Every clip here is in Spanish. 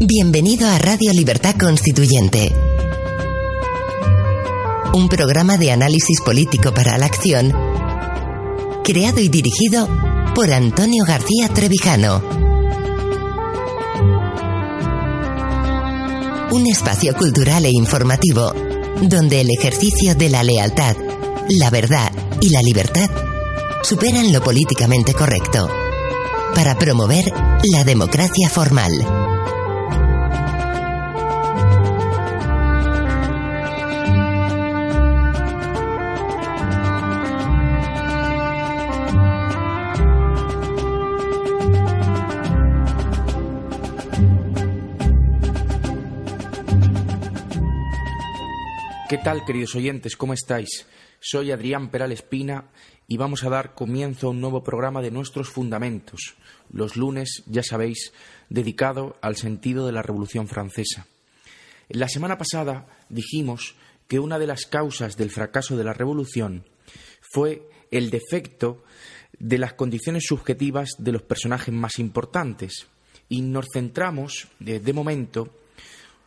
Bienvenido a Radio Libertad Constituyente. Un programa de análisis político para la acción, creado y dirigido por Antonio García Trevijano. Un espacio cultural e informativo donde el ejercicio de la lealtad, la verdad y la libertad superan lo políticamente correcto para promover la democracia formal. ¿Qué tal, queridos oyentes? ¿Cómo estáis? Soy Adrián Peral Espina y vamos a dar comienzo a un nuevo programa de nuestros fundamentos, los lunes, ya sabéis, dedicado al sentido de la Revolución Francesa. La semana pasada dijimos que una de las causas del fracaso de la Revolución fue el defecto de las condiciones subjetivas de los personajes más importantes y nos centramos, de momento,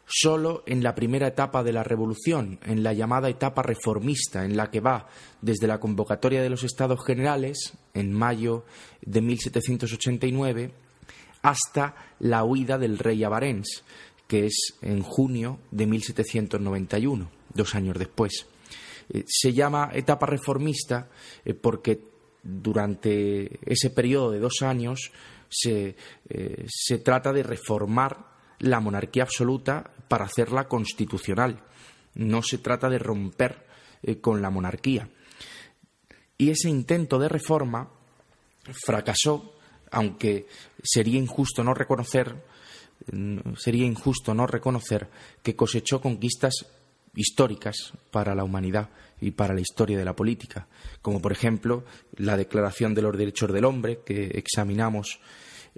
solo en la primera etapa de la revolución, en la llamada etapa reformista, en la que va desde la convocatoria de los Estados Generales, en mayo de 1789, hasta la huida del rey a que es en junio de 1791, dos años después. Eh, se llama etapa reformista eh, porque durante ese periodo de dos años se, eh, se trata de reformar la monarquía absoluta para hacerla constitucional. No se trata de romper eh, con la monarquía. Y ese intento de reforma fracasó, aunque sería injusto no reconocer mm, sería injusto no reconocer que cosechó conquistas históricas para la humanidad y para la historia de la política, como por ejemplo la Declaración de los Derechos del Hombre que examinamos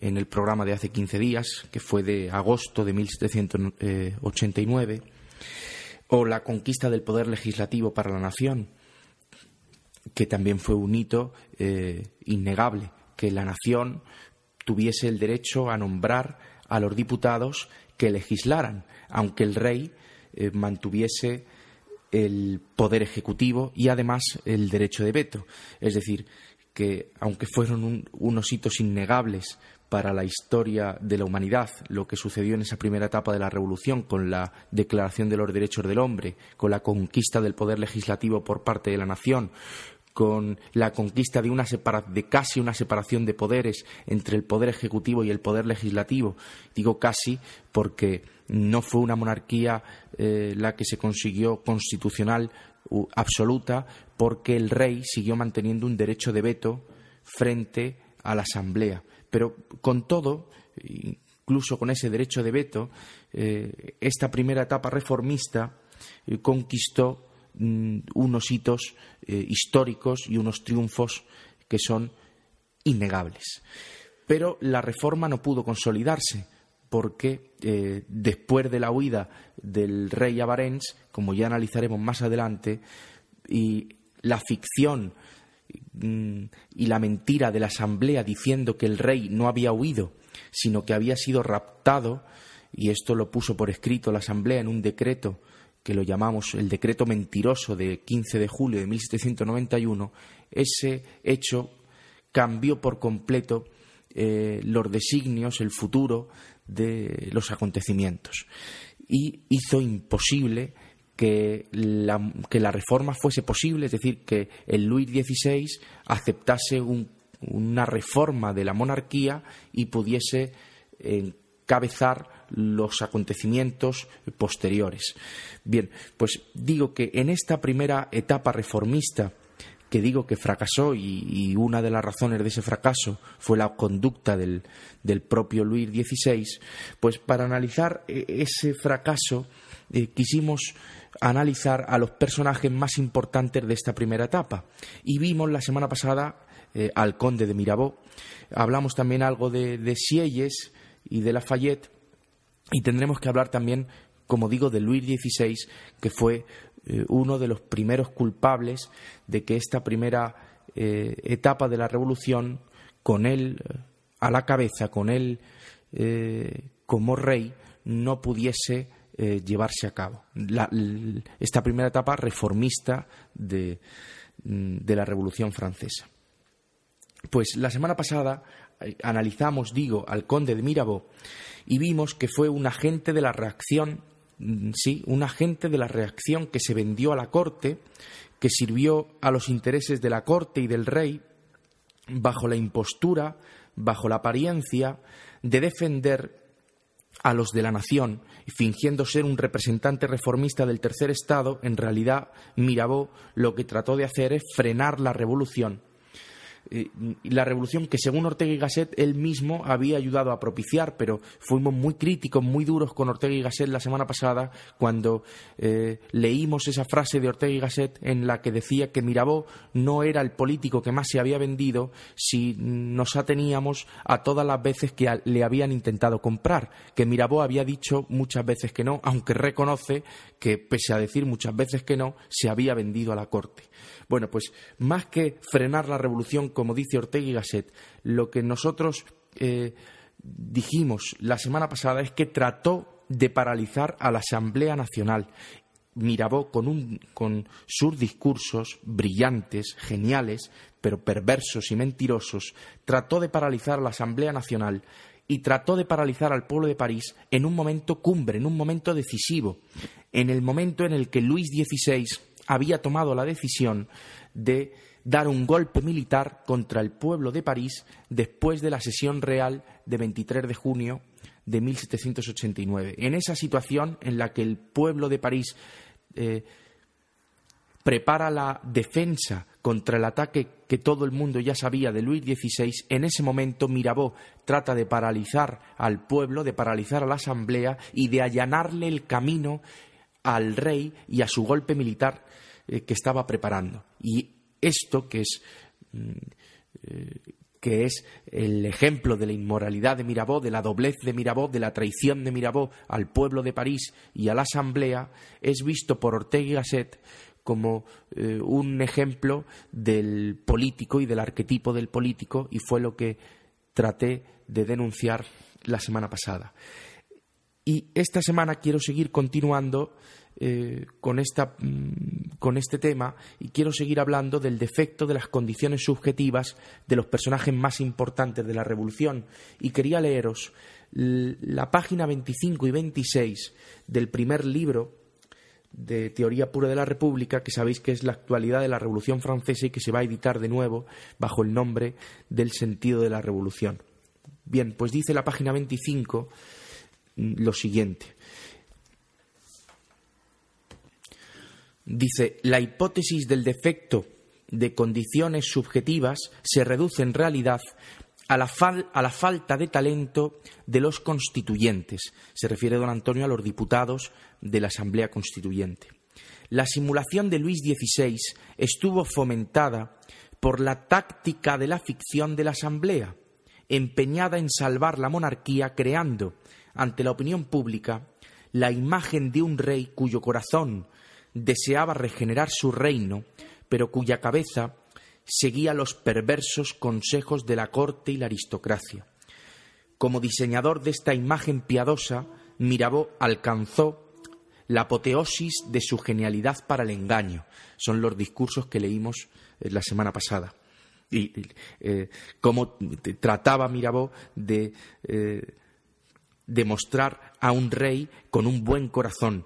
en el programa de hace 15 días, que fue de agosto de 1789, o la conquista del poder legislativo para la nación, que también fue un hito eh, innegable, que la nación tuviese el derecho a nombrar a los diputados que legislaran, aunque el rey eh, mantuviese el poder ejecutivo y además el derecho de veto. Es decir, que aunque fueron unos hitos innegables para la historia de la humanidad, lo que sucedió en esa primera etapa de la revolución con la Declaración de los Derechos del Hombre, con la conquista del poder legislativo por parte de la nación, con la conquista de, una de casi una separación de poderes entre el poder ejecutivo y el poder legislativo. Digo casi porque no fue una monarquía eh, la que se consiguió constitucional absoluta, porque el rey siguió manteniendo un derecho de veto frente a la Asamblea. Pero con todo, incluso con ese derecho de veto, eh, esta primera etapa reformista eh, conquistó mm, unos hitos eh, históricos y unos triunfos que son innegables. Pero la reforma no pudo consolidarse porque después de la huida del rey Abarens, como ya analizaremos más adelante, y la ficción y la mentira de la asamblea diciendo que el rey no había huido, sino que había sido raptado, y esto lo puso por escrito la asamblea en un decreto que lo llamamos el decreto mentiroso de 15 de julio de 1791, ese hecho cambió por completo eh, los designios, el futuro de los acontecimientos y hizo imposible que la, que la reforma fuese posible, es decir, que el Luis XVI aceptase una reforma de la monarquía y pudiese encabezar los acontecimientos posteriores. Bien, pues digo que en esta primera etapa reformista que digo que fracasó y, una de las razones de ese fracaso fue la conducta del, del propio Luis XVI, pues para analizar eh, ese fracaso eh, quisimos analizar a los personajes más importantes de esta primera etapa. Y vimos la semana pasada eh, al conde de Mirabeau, hablamos también algo de, de Sieyes y de Lafayette, y tendremos que hablar también, como digo, de Luis XVI, que fue eh, uno de los primeros culpables de que esta primera etapa de la revolución, con él a la cabeza, con él como rey, no pudiese eh, llevarse a cabo. esta primera etapa reformista de, mm, de la Revolución Francesa. Pues la semana pasada eh, analizamos, digo, al conde de Mirabeau y vimos que fue un agente de la reacción, mm, sí, un agente de la reacción que se vendió a la corte, que sirvió a los intereses de la corte y del rey bajo la impostura, bajo la apariencia de defender a los de la nación, fingiendo ser un representante reformista del tercer Estado, en realidad Mirabeau lo que trató de hacer es frenar la revolución la revolución que según Ortega y Gasset él mismo había ayudado a propiciar, pero fuimos muy críticos, muy duros con Ortega y Gasset la semana pasada cuando eh, leímos esa frase de Ortega y Gasset en la que decía que Mirabeau no era el político que más se había vendido si nos ateníamos a todas las veces que le habían intentado comprar, que Mirabeau había dicho muchas veces que no, aunque reconoce que pese a decir muchas veces que no, se había vendido a la corte. Bueno, pues más que frenar la revolución, como dice Ortega y Gasset, lo que nosotros eh, dijimos la semana pasada es que trató de paralizar a la Asamblea Nacional. Mirabeau, con, con sus discursos brillantes, geniales, pero perversos y mentirosos, trató de paralizar a la Asamblea Nacional y trató de paralizar al pueblo de París en un momento cumbre, en un momento decisivo, en el momento en el que Luis XVI había tomado la decisión de dar un golpe militar contra el pueblo de París después de la sesión real de 23 de junio de 1789. En esa situación en la que el pueblo de París eh, prepara la defensa contra el ataque que todo el mundo ya sabía de Luis XVI, en ese momento Mirabeau trata de paralizar al pueblo, de paralizar a la asamblea y de allanarle el camino al rey y a su golpe militar eh, que estaba preparando. Y esto, que es, mm, eh, que es el ejemplo de la inmoralidad de Mirabeau, de la doblez de Mirabeau, de la traición de Mirabeau al pueblo de París y a la Asamblea, es visto por Ortega y Gasset como eh, un ejemplo del político y del arquetipo del político y fue lo que traté de denunciar la semana pasada. Y esta semana quiero seguir continuando eh, con, esta, mm, con este tema y quiero seguir hablando del defecto de las condiciones subjetivas de los personajes más importantes de la Revolución. Y quería leeros la página 25 y 26 del primer libro de Teoría Pura de la República, que sabéis que es la actualidad de la Revolución Francesa y que se va a editar de nuevo bajo el nombre del sentido de la Revolución. Bien, pues dice la página 25 mm, lo siguiente. Dice, la hipótesis del defecto de condiciones subjetivas se reduce en realidad a la, a la, falta de talento de los constituyentes. Se refiere don Antonio a los diputados de la Asamblea Constituyente. La simulación de Luis XVI estuvo fomentada por la táctica de la ficción de la Asamblea, empeñada en salvar la monarquía creando, ante la opinión pública, la imagen de un rey cuyo corazón deseaba regenerar su reino, pero cuya cabeza seguía los perversos consejos de la corte y la aristocracia. Como diseñador de esta imagen piadosa, Mirabeau alcanzó la apoteosis de su genialidad para el engaño. Son los discursos que leímos eh, la semana pasada. Y eh, cómo trataba Mirabeau de eh, demostrar a un rey con un buen corazón,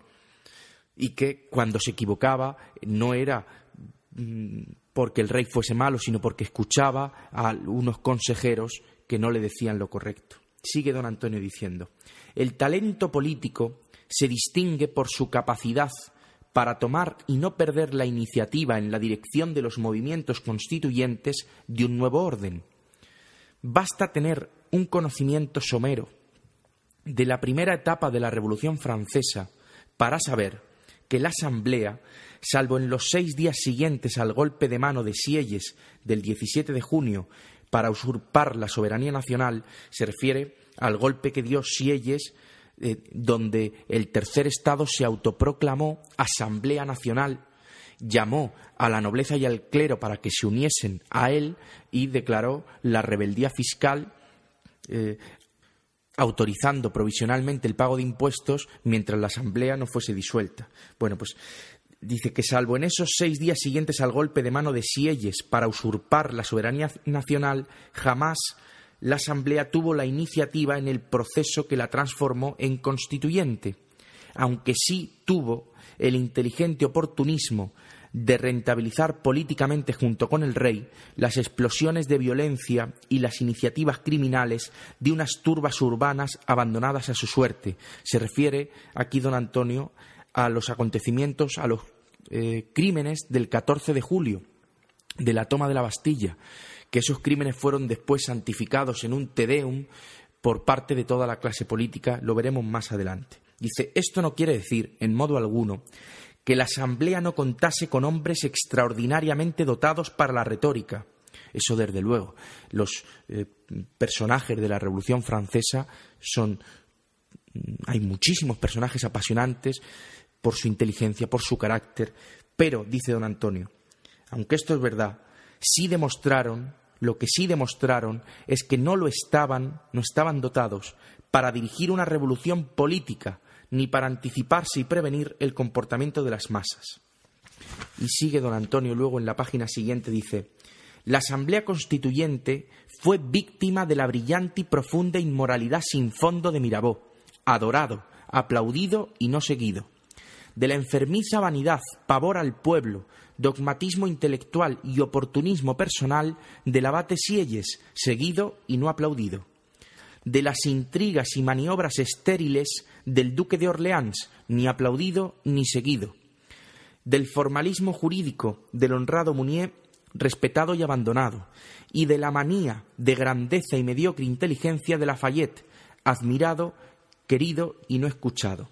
y que cuando se equivocaba no era mm, porque el rey fuese malo, sino porque escuchaba a unos consejeros que no le decían lo correcto. Sigue don Antonio diciendo, el talento político se distingue por su capacidad para tomar y no perder la iniciativa en la dirección de los movimientos constituyentes de un nuevo orden. Basta tener un conocimiento somero de la primera etapa de la Revolución Francesa para saber que la Asamblea, salvo en los seis días siguientes al golpe de mano de Sieyes del 17 de junio para usurpar la soberanía nacional, se refiere al golpe que dio Sieyes, eh, donde el tercer Estado se autoproclamó Asamblea Nacional, llamó a la nobleza y al clero para que se uniesen a él y declaró la rebeldía fiscal eh, autorizando provisionalmente el pago de impuestos mientras la Asamblea no fuese disuelta. Bueno, pues dice que salvo en esos seis días siguientes al golpe de mano de Sieyes para usurpar la soberanía nacional, jamás la Asamblea tuvo la iniciativa en el proceso que la transformó en constituyente, aunque sí tuvo el inteligente oportunismo de rentabilizar políticamente junto con el rey las explosiones de violencia y las iniciativas criminales de unas turbas urbanas abandonadas a su suerte. Se refiere aquí don Antonio a los acontecimientos, a los eh, crímenes del 14 de julio, de la toma de la Bastilla, que esos crímenes fueron después santificados en un Tedeum por parte de toda la clase política, lo veremos más adelante. Dice, esto no quiere decir, en modo alguno, que la Asamblea no contase con hombres extraordinariamente dotados para la retórica. Eso, desde luego. Los eh, personajes de la Revolución Francesa son. Mm, hay muchísimos personajes apasionantes por su inteligencia, por su carácter, pero, dice don Antonio, aunque esto es verdad, sí demostraron, lo que sí demostraron es que no lo estaban, no estaban dotados para dirigir una revolución política ni para anticiparse y prevenir el comportamiento de las masas. Y sigue don Antonio luego en la página siguiente, dice, la Asamblea Constituyente fue víctima de la brillante y profunda inmoralidad sin fondo de Mirabeau, adorado, aplaudido y no seguido, de la enfermiza vanidad, pavor al pueblo, dogmatismo intelectual y oportunismo personal del abate Sieyes, seguido y no aplaudido, de las intrigas y maniobras estériles del duque de Orleans, ni aplaudido ni seguido, del formalismo jurídico del honrado Munier, respetado y abandonado, y de la manía de grandeza y mediocre inteligencia de Lafayette, admirado, querido y no escuchado.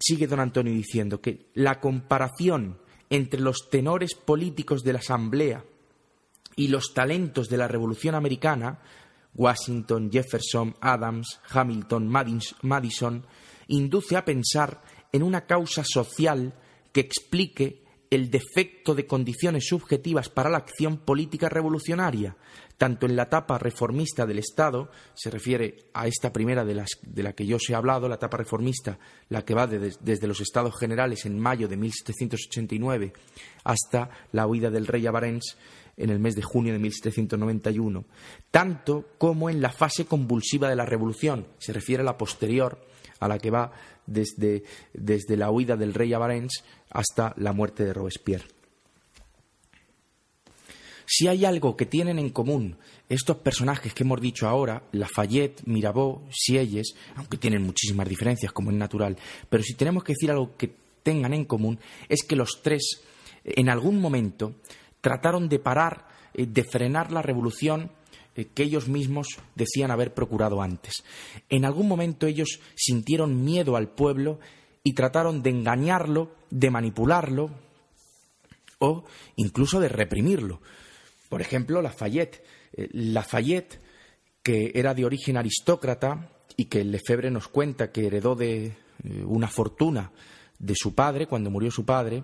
Sigue don Antonio diciendo que la comparación entre los tenores políticos de la Asamblea y los talentos de la Revolución Americana Washington, Jefferson, Adams, Hamilton, Madison, induce a pensar en una causa social que explique el defecto de condiciones subjetivas para la acción política revolucionaria, tanto en la etapa reformista del Estado, se refiere a esta primera de, la que yo os he hablado, la etapa reformista, la que va desde los Estados Generales en mayo de 1789 hasta la huida del rey a en el mes de junio de 1791, tanto como en la fase convulsiva de la Revolución, se refiere a la posterior, a la que va desde, desde la huida del rey Avarens hasta la muerte de Robespierre. Si hay algo que tienen en común estos personajes que hemos dicho ahora, Lafayette, Mirabeau, Sieyes, aunque tienen muchísimas diferencias, como es natural, pero si tenemos que decir algo que tengan en común, es que los tres, en algún momento, trataron de parar, eh, de frenar la revolución eh, que ellos mismos decían haber procurado antes. En algún momento ellos sintieron miedo al pueblo y trataron de engañarlo, de manipularlo o incluso de reprimirlo. Por ejemplo, Lafayette. Eh, Lafayette, que era de origen aristócrata y que Lefebvre nos cuenta que heredó de una fortuna de su padre cuando murió su padre,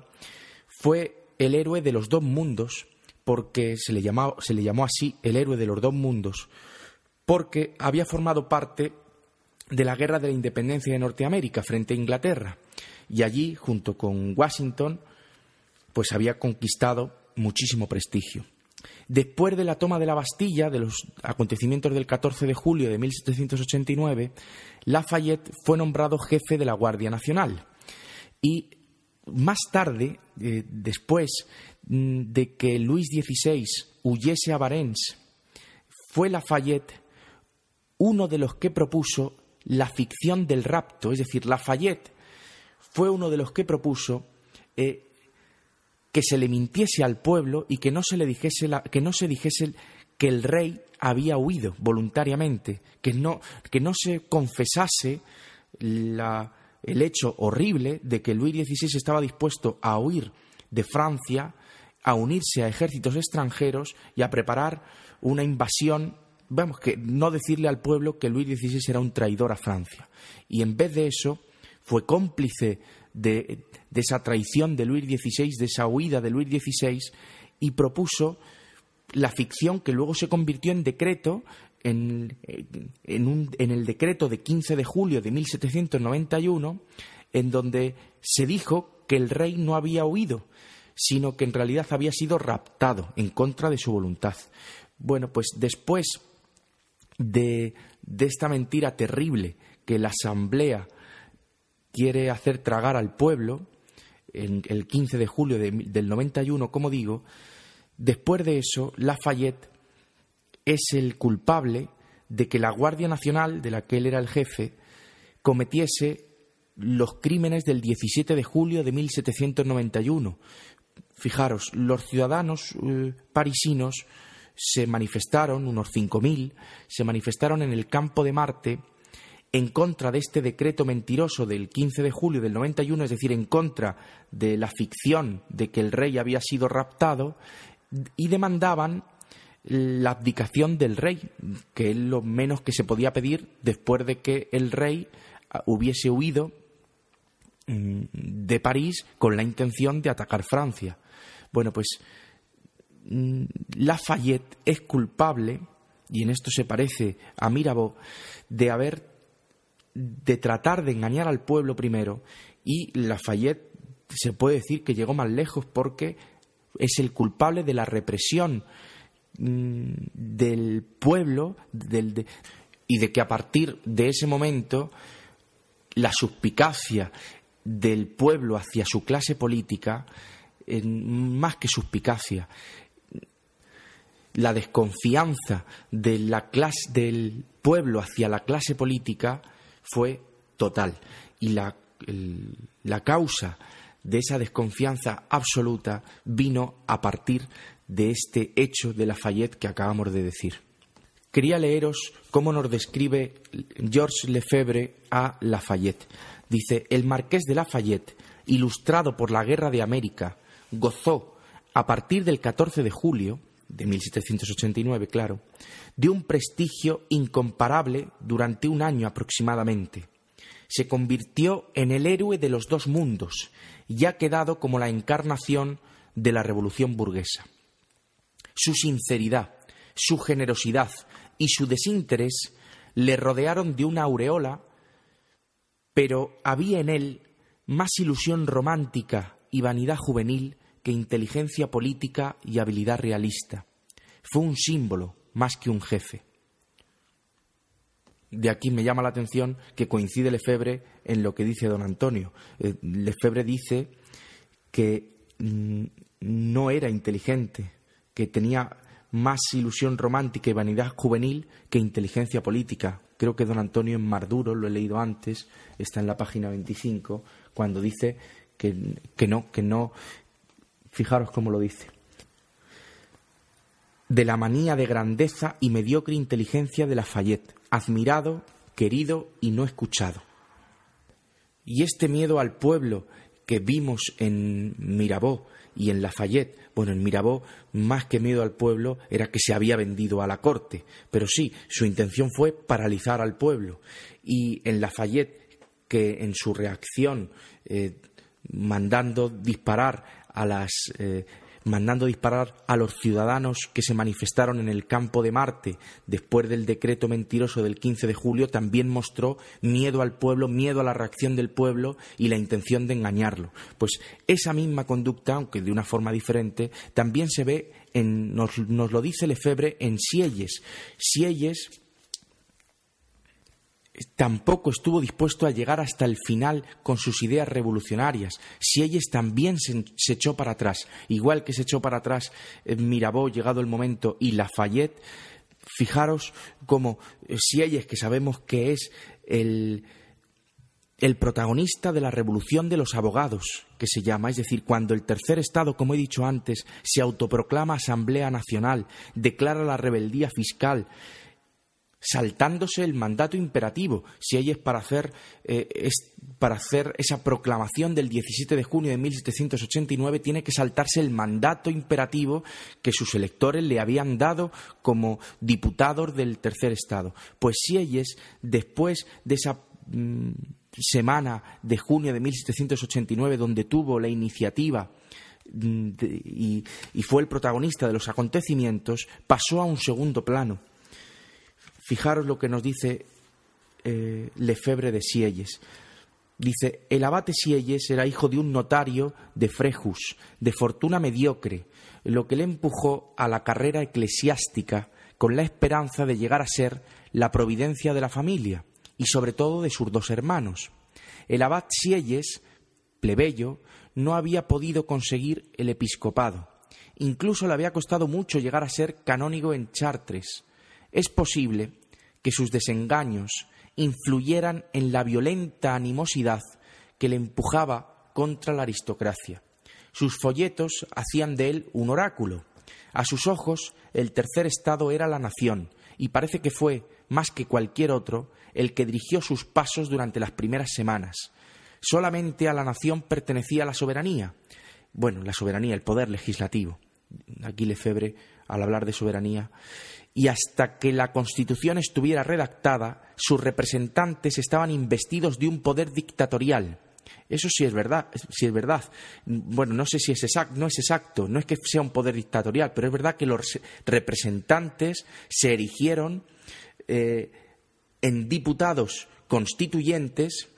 fue el héroe de los dos mundos, porque se le, llamó, se le llamó así el héroe de los dos mundos, porque había formado parte de la guerra de la independencia de Norteamérica frente a Inglaterra. Y allí, junto con Washington, pues había conquistado muchísimo prestigio. Después de la toma de la Bastilla, de los acontecimientos del 14 de julio de 1789, Lafayette fue nombrado jefe de la Guardia Nacional y más tarde, eh, después mm, de que Luis XVI huyese a Varens, fue Lafayette uno de los que propuso la ficción del rapto, es decir, Lafayette fue uno de los que propuso eh, que se le mintiese al pueblo y que no se le dijese que no se dijese que el rey había huido voluntariamente, que no, que no se confesase el hecho horrible de que Luis XVI estaba dispuesto a huir de Francia, a unirse a ejércitos extranjeros y a preparar una invasión, vamos, que no decirle al pueblo que Luis XVI era un traidor a Francia. Y en vez de eso, fue cómplice de, esa traición de Luis XVI, de esa huida de Luis XVI, y propuso la ficción que luego se convirtió en decreto en, el decreto de 15 de julio de 1791, en donde se dijo que el rey no había huido, sino que en realidad había sido raptado en contra de su voluntad. Bueno, pues después de, esta mentira terrible que la Asamblea quiere hacer tragar al pueblo, en el 15 de julio del 91, como digo, después de eso, Lafayette es el culpable de que la Guardia Nacional, de la que él era el jefe, cometiese los crímenes del 17 de julio de 1791. Fijaros, los ciudadanos eh, parisinos se manifestaron, unos 5.000, se manifestaron en el campo de Marte en contra de este decreto mentiroso del 15 de julio del 91, es decir, en contra de la ficción de que el rey había sido raptado, y demandaban la abdicación del rey, que es lo menos que se podía pedir después de que el rey ah, hubiese huido mm, de París con la intención de atacar Francia. Bueno, pues mm, Lafayette es culpable, y en esto se parece a Mirabeau, de haber de tratar de engañar al pueblo primero, y Lafayette se puede decir que llegó más lejos porque es el culpable de la represión Mm, del pueblo y de que a partir de ese momento la suspicacia del pueblo hacia su clase política, más que suspicacia, la desconfianza de la clase, del pueblo hacia la clase política fue total. Y la, la causa de esa desconfianza absoluta vino a partir de este hecho de Lafayette que acabamos de decir. Quería leeros cómo nos describe Georges Lefebvre a Lafayette. Dice, el marqués de Lafayette, ilustrado por la Guerra de América, gozó, a partir del 14 de julio, de 1789, claro, de un prestigio incomparable durante un año aproximadamente. Se convirtió en el héroe de los dos mundos y ha quedado como la encarnación de la revolución burguesa su sinceridad, su generosidad y su desinterés le rodearon de una aureola, pero había en él más ilusión romántica y vanidad juvenil que inteligencia política y habilidad realista. Fue un símbolo más que un jefe. De aquí me llama la atención que coincide Lefebvre en lo que dice don Antonio. Eh, Lefebvre dice que mm, no era inteligente, que tenía más ilusión romántica y vanidad juvenil que inteligencia política. Creo que don Antonio en Marduro, lo he leído antes, está en la página 25, cuando dice que, que no, que no. Fijaros cómo lo dice. De la manía de grandeza y mediocre inteligencia de Lafayette, admirado, querido y no escuchado. Y este miedo al pueblo que vimos en Mirabeau y en Lafayette, bueno, en Mirabeau, más que miedo al pueblo, era que se había vendido a la corte. Pero sí, su intención fue paralizar al pueblo. Y en Lafayette, que en su reacción, eh, mandando disparar a las eh, mandando disparar a los ciudadanos que se manifestaron en el campo de Marte después del decreto mentiroso del 15 de julio, también mostró miedo al pueblo, miedo a la reacción del pueblo y la intención de engañarlo. Pues esa misma conducta, aunque de una forma diferente, también se ve en, nos, nos lo dice Lefebvre en Sieyes. Sieyes tampoco estuvo dispuesto a llegar hasta el final con sus ideas revolucionarias. Si también se, echó para atrás, igual que se echó para atrás eh, Mirabeau llegado el momento y Lafayette, fijaros como eh, si que sabemos que es el, el protagonista de la revolución de los abogados, que se llama, es decir, cuando el tercer Estado, como he dicho antes, se autoproclama Asamblea Nacional, declara la rebeldía fiscal, saltándose el mandato imperativo, si ella es para hacer, eh, es para hacer esa proclamación del 17 de junio de 1789, tiene que saltarse el mandato imperativo que sus electores le habían dado como diputados del tercer Estado. Pues es después de esa mm, semana de junio de 1789, donde tuvo la iniciativa mm, y, fue el protagonista de los acontecimientos, pasó a un segundo plano Fijaros lo que nos dice eh, Lefebvre de Sieyes. Dice, el abate Sieyes era hijo de un notario de Frejus, de fortuna mediocre, lo que le empujó a la carrera eclesiástica con la esperanza de llegar a ser la providencia de la familia y sobre todo de sus dos hermanos. El abad Sieyes, plebeyo, no había podido conseguir el episcopado. Incluso le había costado mucho llegar a ser canónigo en Chartres. Es posible que sus desengaños influyeran en la violenta animosidad que le empujaba contra la aristocracia. Sus folletos hacían de él un oráculo. A sus ojos, el tercer estado era la nación, y parece que fue, más que cualquier otro, el que dirigió sus pasos durante las primeras semanas. Solamente a la nación pertenecía la soberanía. Bueno, la soberanía, el poder legislativo. Aquí Lefebvre, al hablar de soberanía, y hasta que la Constitución estuviera redactada, sus representantes estaban investidos de un poder dictatorial. Eso sí es verdad, sí es verdad. Bueno, no sé si es exacto, no es exacto, no es que sea un poder dictatorial, pero es verdad que los representantes se erigieron eh, en diputados constituyentes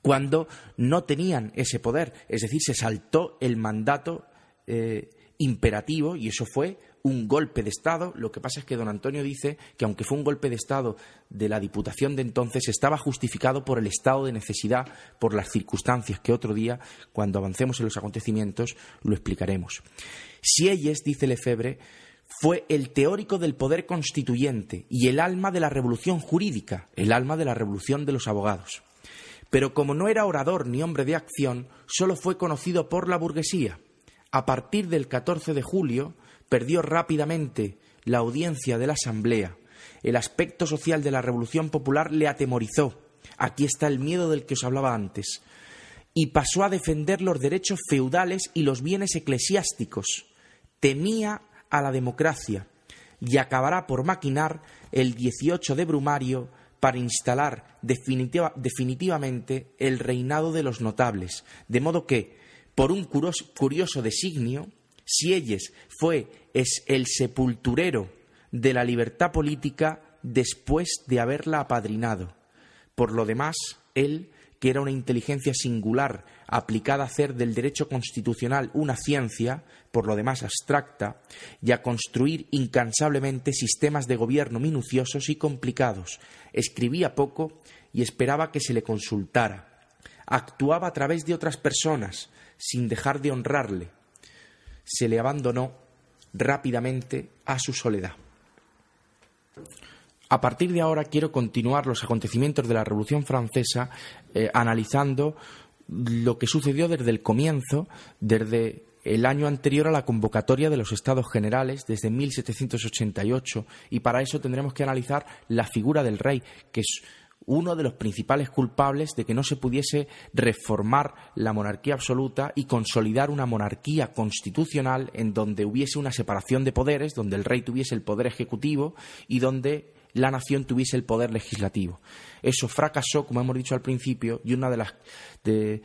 cuando no tenían ese poder, es decir, se saltó el mandato eh, imperativo y eso fue un golpe de Estado. Lo que pasa es que don Antonio dice que aunque fue un golpe de Estado de la Diputación de entonces, estaba justificado por el estado de necesidad, por las circunstancias que otro día, cuando avancemos en los acontecimientos, lo explicaremos. Sieyes, dice Lefebvre, fue el teórico del poder constituyente y el alma de la revolución jurídica, el alma de la revolución de los abogados. Pero como no era orador ni hombre de acción, solo fue conocido por la burguesía. A partir del 14 de julio, perdió rápidamente la audiencia de la Asamblea. El aspecto social de la Revolución Popular le atemorizó. Aquí está el miedo del que os hablaba antes. Y pasó a defender los derechos feudales y los bienes eclesiásticos. Temía a la democracia y acabará por maquinar el 18 de Brumario para instalar definitivamente el reinado de los notables, de modo que, por un curioso designio, Sieyes fue es el sepulturero de la libertad política después de haberla apadrinado. Por lo demás, él, que era una inteligencia singular aplicada a hacer del derecho constitucional una ciencia, por lo demás abstracta, y a construir incansablemente sistemas de gobierno minuciosos y complicados, escribía poco y esperaba que se le consultara. Actuaba a través de otras personas, sin dejar de honrarle, se le abandonó rápidamente a su soledad. A partir de ahora quiero continuar los acontecimientos de la Revolución Francesa eh, analizando lo que sucedió desde el comienzo, desde el año anterior a la convocatoria de los Estados Generales, desde 1788, y para eso tendremos que analizar la figura del rey, que es uno de los principales culpables de que no se pudiese reformar la monarquía absoluta y consolidar una monarquía constitucional en donde hubiese una separación de poderes, donde el rey tuviese el poder ejecutivo y donde la nación tuviese el poder legislativo. Eso fracasó, como hemos dicho al principio, y una de las, de,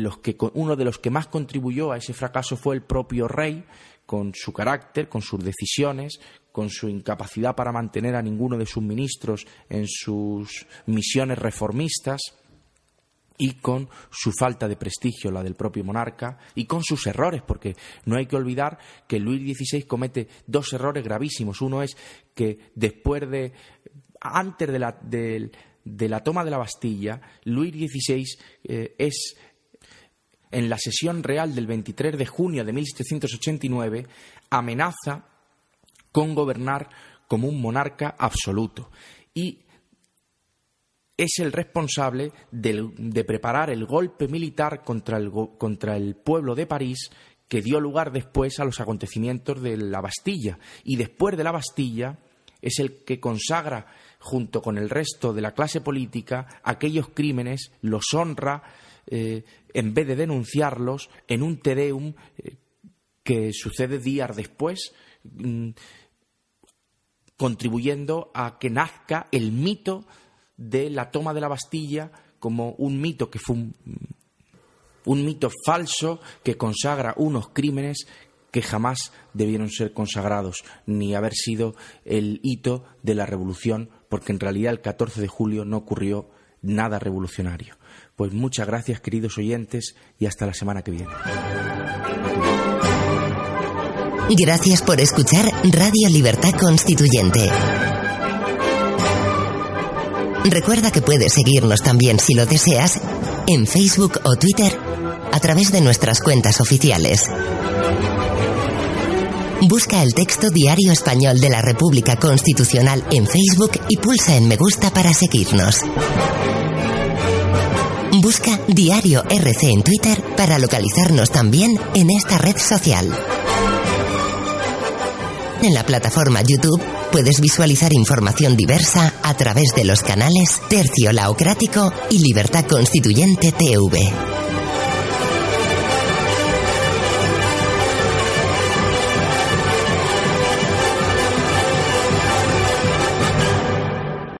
los que, uno de los que más contribuyó a ese fracaso fue el propio rey, con su carácter, con sus decisiones, con su incapacidad para mantener a ninguno de sus ministros en sus misiones reformistas y con su falta de prestigio, la del propio monarca, y con sus errores, porque no hay que olvidar que Luis XVI comete dos errores gravísimos. Uno es que después de, antes de la, de, la toma de la Bastilla, Luis XVI eh, es en la sesión real del 23 de junio de 1789, amenaza con gobernar como un monarca absoluto. Y es el responsable de preparar el golpe militar contra el, contra el pueblo de París que dio lugar después a los acontecimientos de la Bastilla. Y después de la Bastilla es el que consagra, junto con el resto de la clase política, aquellos crímenes, los honra, eh, en vez de denunciarlos, en un tedeum eh, que sucede días después, mm, contribuyendo a que nazca el mito de la toma de la Bastilla como un mito que fue un, mito falso que consagra unos crímenes que jamás debieron ser consagrados ni haber sido el hito de la revolución, porque en realidad el 14 de julio no ocurrió nada revolucionario. Pues muchas gracias, queridos oyentes, y hasta la semana que viene. Gracias por escuchar Radio Libertad Constituyente. Recuerda que puedes seguirnos también si lo deseas en Facebook o Twitter a través de nuestras cuentas oficiales. Busca el texto Diario Español de la República Constitucional en Facebook y pulsa en me gusta para seguirnos. Busca Diario RC en Twitter para localizarnos también en esta red social. En la plataforma YouTube puedes visualizar información diversa a través de los canales Tercio Laocrático y Libertad Constituyente TV.